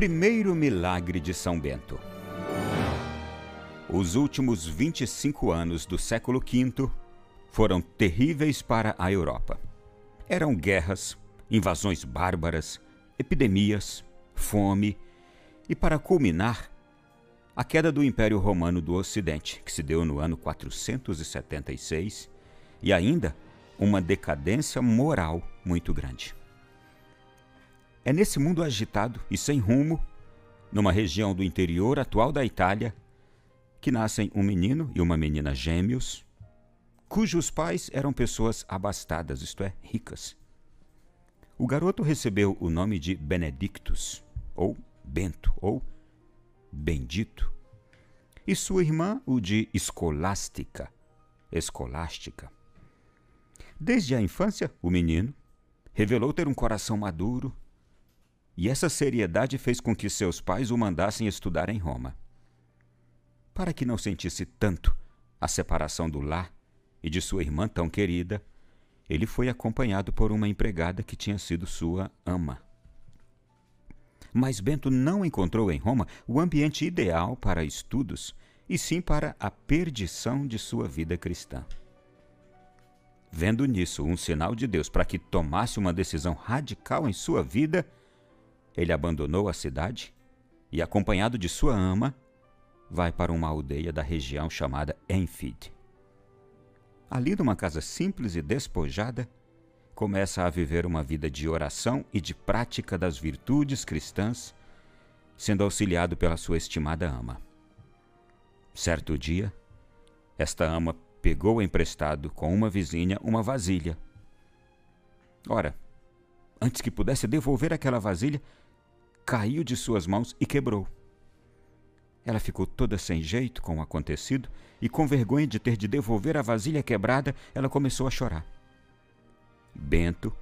primeiro milagre de São Bento. Os últimos 25 anos do século V foram terríveis para a Europa. Eram guerras, invasões bárbaras, epidemias, fome e, para culminar, a queda do Império Romano do Ocidente, que se deu no ano 476, e ainda uma decadência moral muito grande. É nesse mundo agitado e sem rumo, numa região do interior atual da Itália, que nascem um menino e uma menina gêmeos, cujos pais eram pessoas abastadas, isto é, ricas. O garoto recebeu o nome de Benedictus, ou Bento, ou Bendito, e sua irmã o de Escolástica, Escolástica. Desde a infância, o menino revelou ter um coração maduro, e essa seriedade fez com que seus pais o mandassem estudar em Roma. Para que não sentisse tanto a separação do lar e de sua irmã tão querida, ele foi acompanhado por uma empregada que tinha sido sua ama. Mas Bento não encontrou em Roma o ambiente ideal para estudos, e sim para a perdição de sua vida cristã. Vendo nisso um sinal de Deus para que tomasse uma decisão radical em sua vida, ele abandonou a cidade e, acompanhado de sua ama, vai para uma aldeia da região chamada Enfid. Ali, numa casa simples e despojada, começa a viver uma vida de oração e de prática das virtudes cristãs, sendo auxiliado pela sua estimada ama. Certo dia, esta ama pegou emprestado com uma vizinha uma vasilha. Ora, antes que pudesse devolver aquela vasilha, caiu de suas mãos e quebrou. Ela ficou toda sem jeito com o acontecido e, com vergonha de ter de devolver a vasilha quebrada, ela começou a chorar. Bento,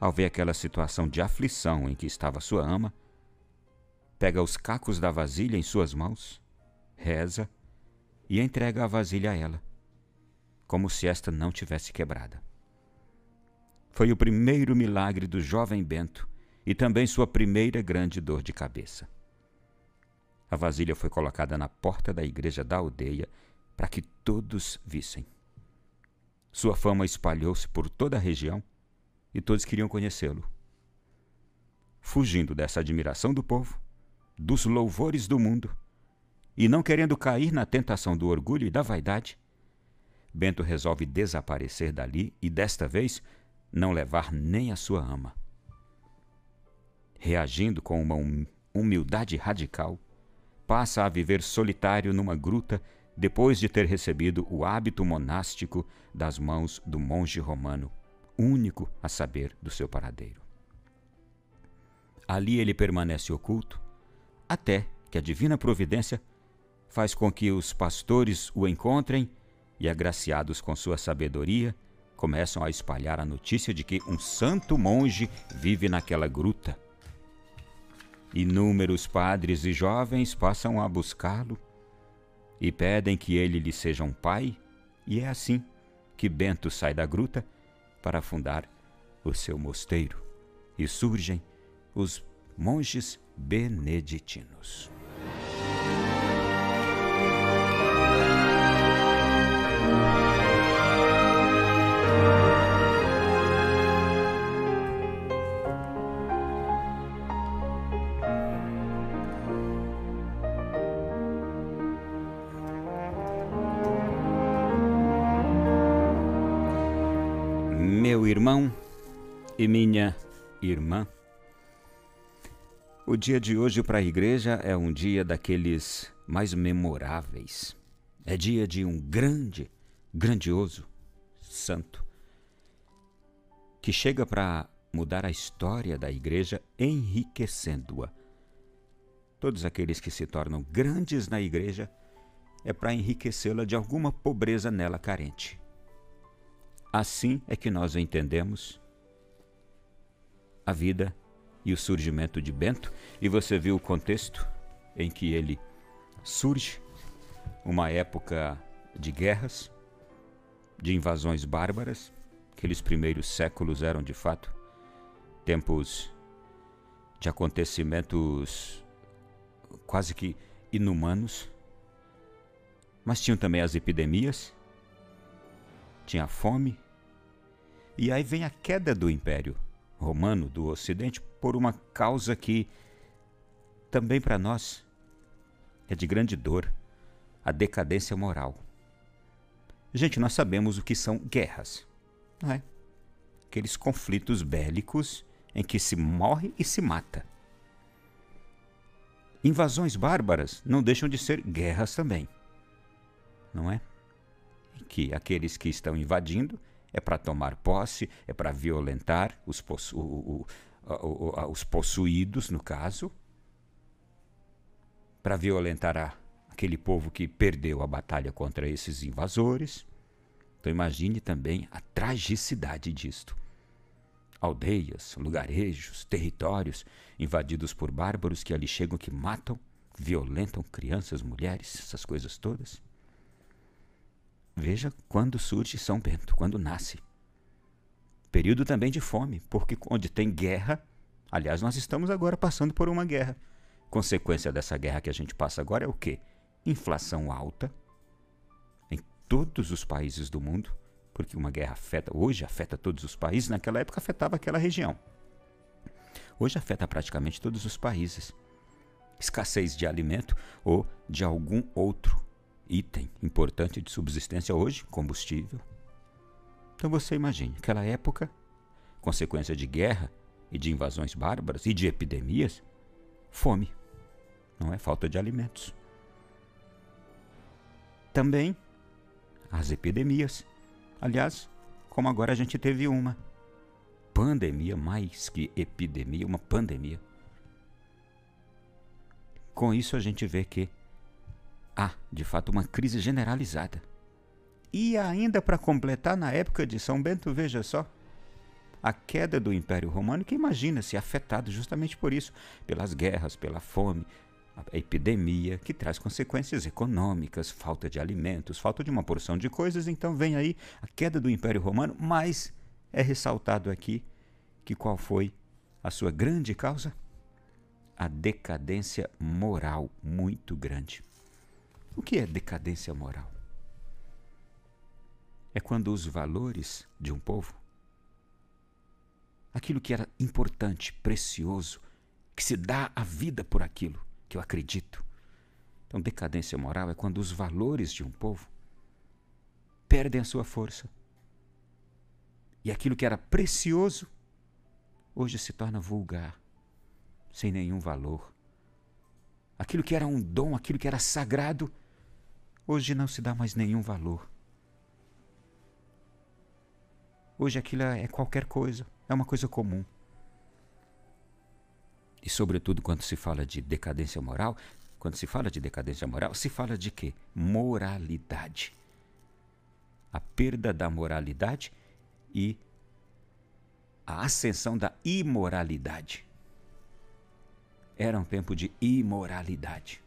ao ver aquela situação de aflição em que estava sua ama, pega os cacos da vasilha em suas mãos, reza e entrega a vasilha a ela, como se esta não tivesse quebrada. Foi o primeiro milagre do jovem Bento e também sua primeira grande dor de cabeça. A vasilha foi colocada na porta da igreja da aldeia para que todos vissem. Sua fama espalhou-se por toda a região e todos queriam conhecê-lo. Fugindo dessa admiração do povo, dos louvores do mundo, e não querendo cair na tentação do orgulho e da vaidade, Bento resolve desaparecer dali e desta vez não levar nem a sua ama. Reagindo com uma hum, humildade radical, passa a viver solitário numa gruta depois de ter recebido o hábito monástico das mãos do monge romano, único a saber do seu paradeiro. Ali ele permanece oculto, até que a divina providência faz com que os pastores o encontrem e, agraciados com sua sabedoria, começam a espalhar a notícia de que um santo monge vive naquela gruta. Inúmeros padres e jovens passam a buscá-lo e pedem que ele lhe seja um pai, e é assim que Bento sai da gruta para fundar o seu mosteiro e surgem os monges beneditinos. Meu irmão e minha irmã, o dia de hoje para a igreja é um dia daqueles mais memoráveis. É dia de um grande, grandioso santo que chega para mudar a história da igreja, enriquecendo-a. Todos aqueles que se tornam grandes na igreja é para enriquecê-la de alguma pobreza nela carente. Assim é que nós entendemos a vida e o surgimento de Bento, e você viu o contexto em que ele surge, uma época de guerras, de invasões bárbaras. Aqueles primeiros séculos eram de fato tempos de acontecimentos quase que inumanos. Mas tinham também as epidemias, tinha a fome, e aí vem a queda do Império Romano do Ocidente por uma causa que também para nós é de grande dor a decadência moral. Gente, nós sabemos o que são guerras, não é? Aqueles conflitos bélicos em que se morre e se mata. Invasões bárbaras não deixam de ser guerras também, não é? Em que aqueles que estão invadindo é para tomar posse, é para violentar os, possu o, o, o, os possuídos, no caso, para violentar a, aquele povo que perdeu a batalha contra esses invasores. Então imagine também a tragicidade disto. Aldeias, lugarejos, territórios invadidos por bárbaros que ali chegam que matam, violentam crianças, mulheres, essas coisas todas. Veja quando surge São Bento, quando nasce. Período também de fome, porque onde tem guerra, aliás, nós estamos agora passando por uma guerra. Consequência dessa guerra que a gente passa agora é o quê? Inflação alta em todos os países do mundo, porque uma guerra afeta, hoje afeta todos os países, naquela época afetava aquela região. Hoje afeta praticamente todos os países. Escassez de alimento ou de algum outro item importante de subsistência hoje, combustível. Então você imagine, aquela época, consequência de guerra e de invasões bárbaras e de epidemias, fome, não é falta de alimentos. Também as epidemias. Aliás, como agora a gente teve uma pandemia, mais que epidemia, uma pandemia. Com isso a gente vê que há, de fato, uma crise generalizada. E ainda para completar, na época de São Bento, veja só, a queda do Império Romano, que imagina-se afetado justamente por isso, pelas guerras, pela fome, a epidemia, que traz consequências econômicas, falta de alimentos, falta de uma porção de coisas. Então vem aí a queda do Império Romano, mas é ressaltado aqui que qual foi a sua grande causa? A decadência moral muito grande. O que é decadência moral? É quando os valores de um povo, aquilo que era importante, precioso, que se dá a vida por aquilo que eu acredito. Então, decadência moral é quando os valores de um povo perdem a sua força. E aquilo que era precioso hoje se torna vulgar, sem nenhum valor. Aquilo que era um dom, aquilo que era sagrado, Hoje não se dá mais nenhum valor. Hoje aquilo é qualquer coisa, é uma coisa comum. E, sobretudo, quando se fala de decadência moral, quando se fala de decadência moral, se fala de quê? Moralidade. A perda da moralidade e a ascensão da imoralidade. Era um tempo de imoralidade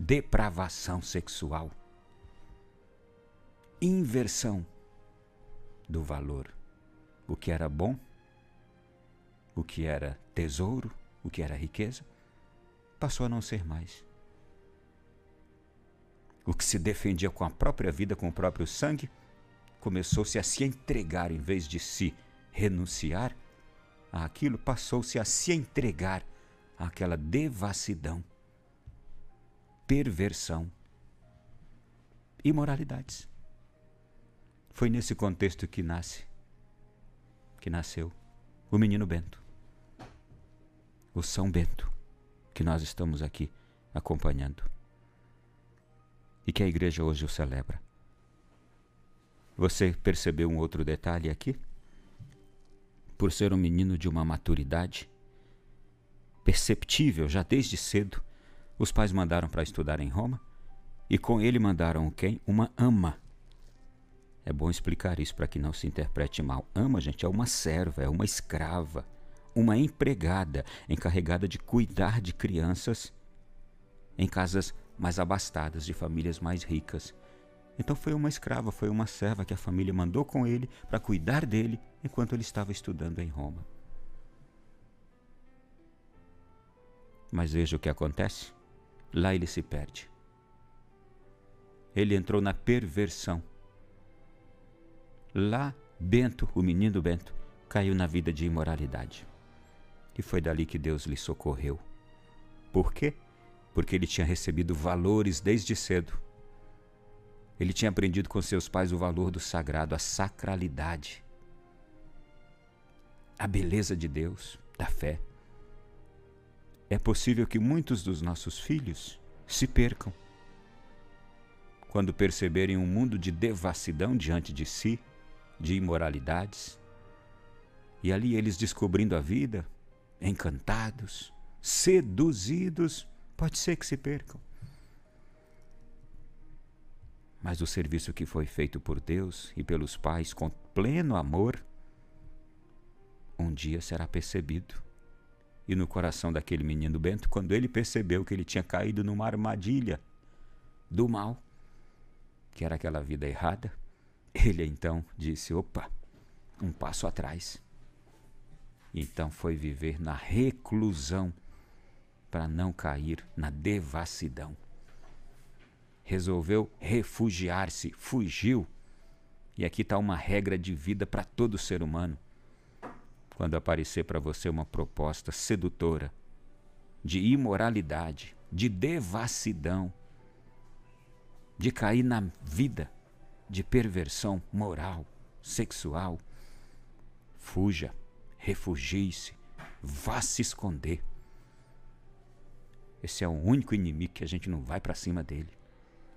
depravação sexual, inversão do valor. O que era bom, o que era tesouro, o que era riqueza, passou a não ser mais. O que se defendia com a própria vida, com o próprio sangue, começou-se a se entregar em vez de se renunciar àquilo, passou-se a se entregar àquela devassidão perversão, imoralidades. Foi nesse contexto que nasce, que nasceu o menino Bento, o São Bento, que nós estamos aqui acompanhando e que a igreja hoje o celebra. Você percebeu um outro detalhe aqui? Por ser um menino de uma maturidade perceptível já desde cedo, os pais mandaram para estudar em Roma e com ele mandaram quem? Uma ama. É bom explicar isso para que não se interprete mal. Ama, gente, é uma serva, é uma escrava, uma empregada encarregada de cuidar de crianças em casas mais abastadas, de famílias mais ricas. Então foi uma escrava, foi uma serva que a família mandou com ele para cuidar dele enquanto ele estava estudando em Roma. Mas veja o que acontece lá ele se perde. Ele entrou na perversão. Lá, Bento, o menino Bento, caiu na vida de imoralidade. E foi dali que Deus lhe socorreu. Por quê? Porque ele tinha recebido valores desde cedo. Ele tinha aprendido com seus pais o valor do sagrado, a sacralidade, a beleza de Deus, da fé. É possível que muitos dos nossos filhos se percam quando perceberem um mundo de devassidão diante de si, de imoralidades, e ali eles descobrindo a vida, encantados, seduzidos, pode ser que se percam. Mas o serviço que foi feito por Deus e pelos pais com pleno amor, um dia será percebido. E no coração daquele menino Bento, quando ele percebeu que ele tinha caído numa armadilha do mal, que era aquela vida errada, ele então disse: opa, um passo atrás. Então foi viver na reclusão para não cair na devassidão. Resolveu refugiar-se, fugiu. E aqui está uma regra de vida para todo ser humano. Quando aparecer para você uma proposta sedutora, de imoralidade, de devassidão, de cair na vida de perversão moral, sexual, fuja refugie-se, vá se esconder. Esse é o único inimigo que a gente não vai para cima dele.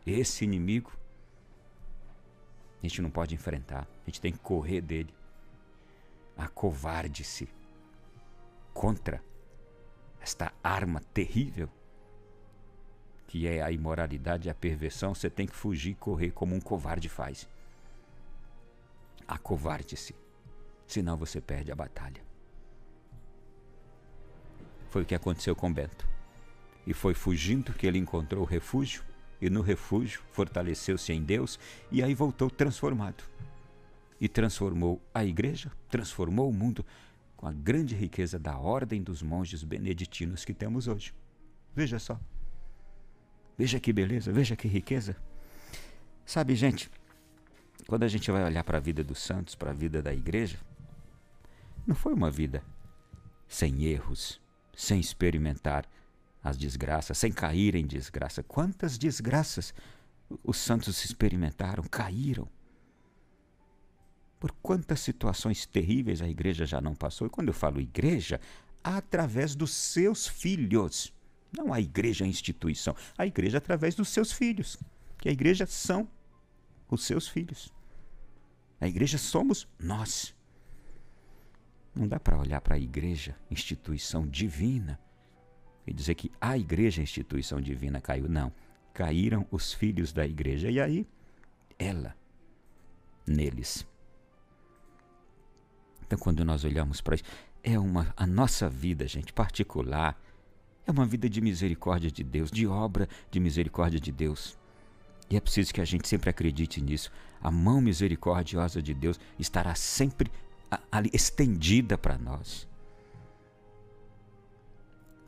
Esse inimigo a gente não pode enfrentar, a gente tem que correr dele. Acovarde-se contra esta arma terrível que é a imoralidade e a perversão, você tem que fugir e correr como um covarde faz. Acovarde-se senão você perde a batalha. Foi o que aconteceu com Bento. E foi fugindo que ele encontrou refúgio, e no refúgio fortaleceu-se em Deus, e aí voltou transformado. E transformou a igreja, transformou o mundo com a grande riqueza da ordem dos monges beneditinos que temos hoje. Veja só. Veja que beleza, veja que riqueza. Sabe, gente, quando a gente vai olhar para a vida dos santos, para a vida da igreja, não foi uma vida sem erros, sem experimentar as desgraças, sem cair em desgraça. Quantas desgraças os santos experimentaram, caíram. Por quantas situações terríveis a igreja já não passou? E quando eu falo igreja, através dos seus filhos. Não a igreja a instituição, a igreja através dos seus filhos. Que a igreja são os seus filhos. A igreja somos nós. Não dá para olhar para a igreja, instituição divina, e dizer que a igreja, instituição divina, caiu. Não. Caíram os filhos da igreja. E aí, ela, neles. Então, quando nós olhamos para isso, é uma, a nossa vida, gente, particular, é uma vida de misericórdia de Deus, de obra de misericórdia de Deus. E é preciso que a gente sempre acredite nisso. A mão misericordiosa de Deus estará sempre ali estendida para nós.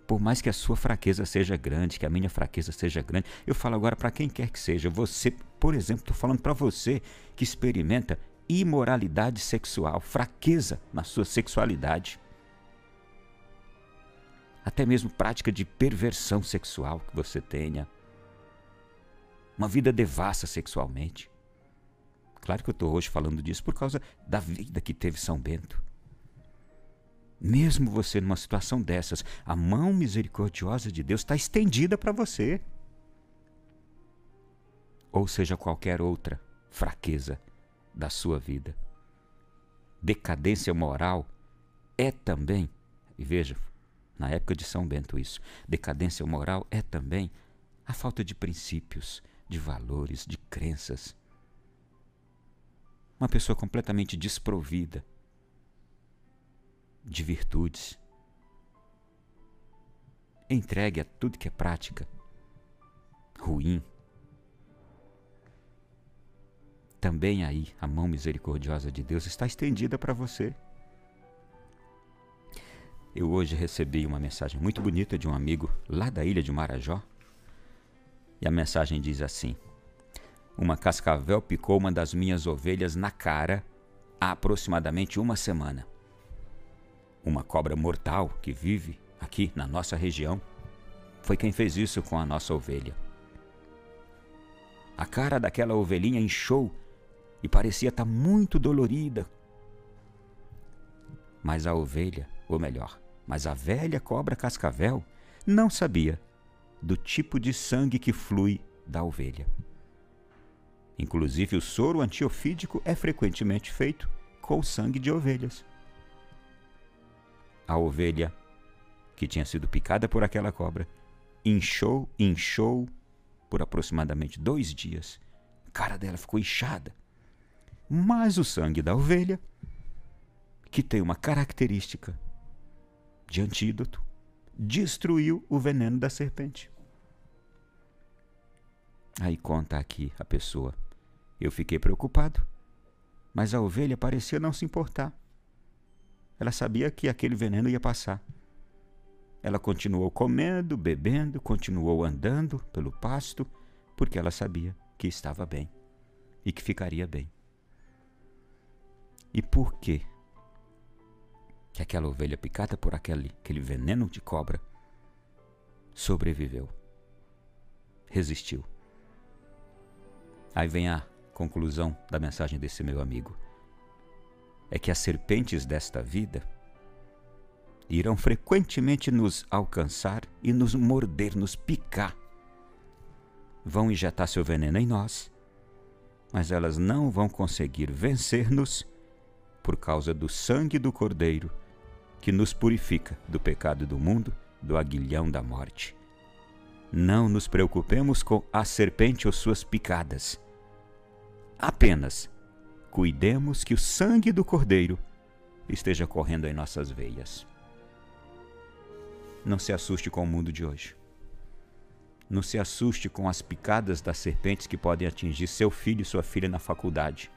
Por mais que a sua fraqueza seja grande, que a minha fraqueza seja grande, eu falo agora para quem quer que seja. Você, por exemplo, estou falando para você que experimenta imoralidade sexual, fraqueza na sua sexualidade. Até mesmo prática de perversão sexual que você tenha. Uma vida devassa sexualmente. Claro que eu estou hoje falando disso por causa da vida que teve São Bento. Mesmo você numa situação dessas, a mão misericordiosa de Deus está estendida para você. Ou seja, qualquer outra fraqueza da sua vida. Decadência moral é também, e veja, na época de São Bento isso, decadência moral é também a falta de princípios, de valores, de crenças uma pessoa completamente desprovida de virtudes, entregue a tudo que é prática ruim. Também aí a mão misericordiosa de Deus está estendida para você. Eu hoje recebi uma mensagem muito bonita de um amigo lá da ilha de Marajó, E a mensagem diz assim: Uma cascavel picou uma das minhas ovelhas na cara há aproximadamente uma semana. Uma cobra mortal que vive aqui na nossa região foi quem fez isso com a nossa ovelha. A cara daquela ovelhinha inchou e parecia estar muito dolorida. Mas a ovelha, ou melhor, mas a velha cobra cascavel não sabia do tipo de sangue que flui da ovelha. Inclusive, o soro antiofídico é frequentemente feito com sangue de ovelhas. A ovelha, que tinha sido picada por aquela cobra, inchou, inchou por aproximadamente dois dias. A cara dela ficou inchada. Mas o sangue da ovelha, que tem uma característica de antídoto, destruiu o veneno da serpente. Aí conta aqui a pessoa. Eu fiquei preocupado, mas a ovelha parecia não se importar. Ela sabia que aquele veneno ia passar. Ela continuou comendo, bebendo, continuou andando pelo pasto, porque ela sabia que estava bem e que ficaria bem. E por quê? Que aquela ovelha picada por aquele, aquele veneno de cobra sobreviveu, resistiu. Aí vem a conclusão da mensagem desse meu amigo. É que as serpentes desta vida irão frequentemente nos alcançar e nos morder, nos picar. Vão injetar seu veneno em nós, mas elas não vão conseguir vencer-nos por causa do sangue do Cordeiro que nos purifica do pecado do mundo, do aguilhão da morte. Não nos preocupemos com a serpente ou suas picadas. Apenas cuidemos que o sangue do Cordeiro esteja correndo em nossas veias. Não se assuste com o mundo de hoje. Não se assuste com as picadas das serpentes que podem atingir seu filho e sua filha na faculdade.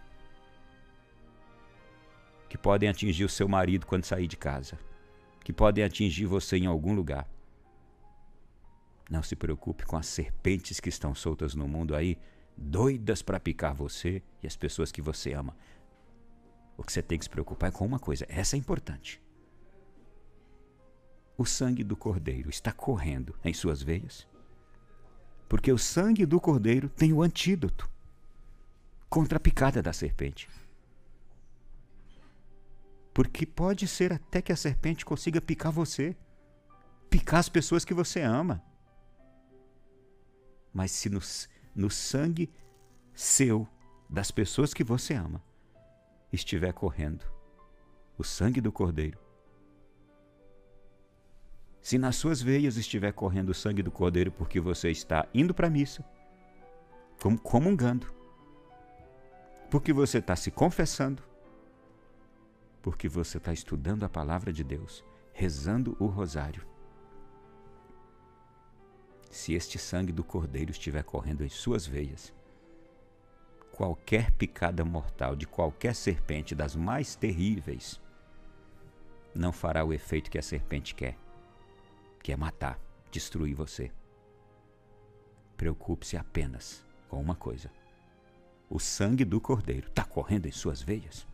Que podem atingir o seu marido quando sair de casa. Que podem atingir você em algum lugar. Não se preocupe com as serpentes que estão soltas no mundo aí, doidas para picar você e as pessoas que você ama. O que você tem que se preocupar é com uma coisa, essa é importante. O sangue do cordeiro está correndo em suas veias? Porque o sangue do cordeiro tem o antídoto contra a picada da serpente. Porque pode ser até que a serpente consiga picar você, picar as pessoas que você ama. Mas se no, no sangue seu, das pessoas que você ama, estiver correndo o sangue do Cordeiro, se nas suas veias estiver correndo o sangue do Cordeiro porque você está indo para a missa, comungando, porque você está se confessando, porque você está estudando a palavra de Deus, rezando o rosário, se este sangue do Cordeiro estiver correndo em suas veias, qualquer picada mortal de qualquer serpente, das mais terríveis, não fará o efeito que a serpente quer, que é matar, destruir você. Preocupe-se apenas com uma coisa: o sangue do Cordeiro está correndo em suas veias.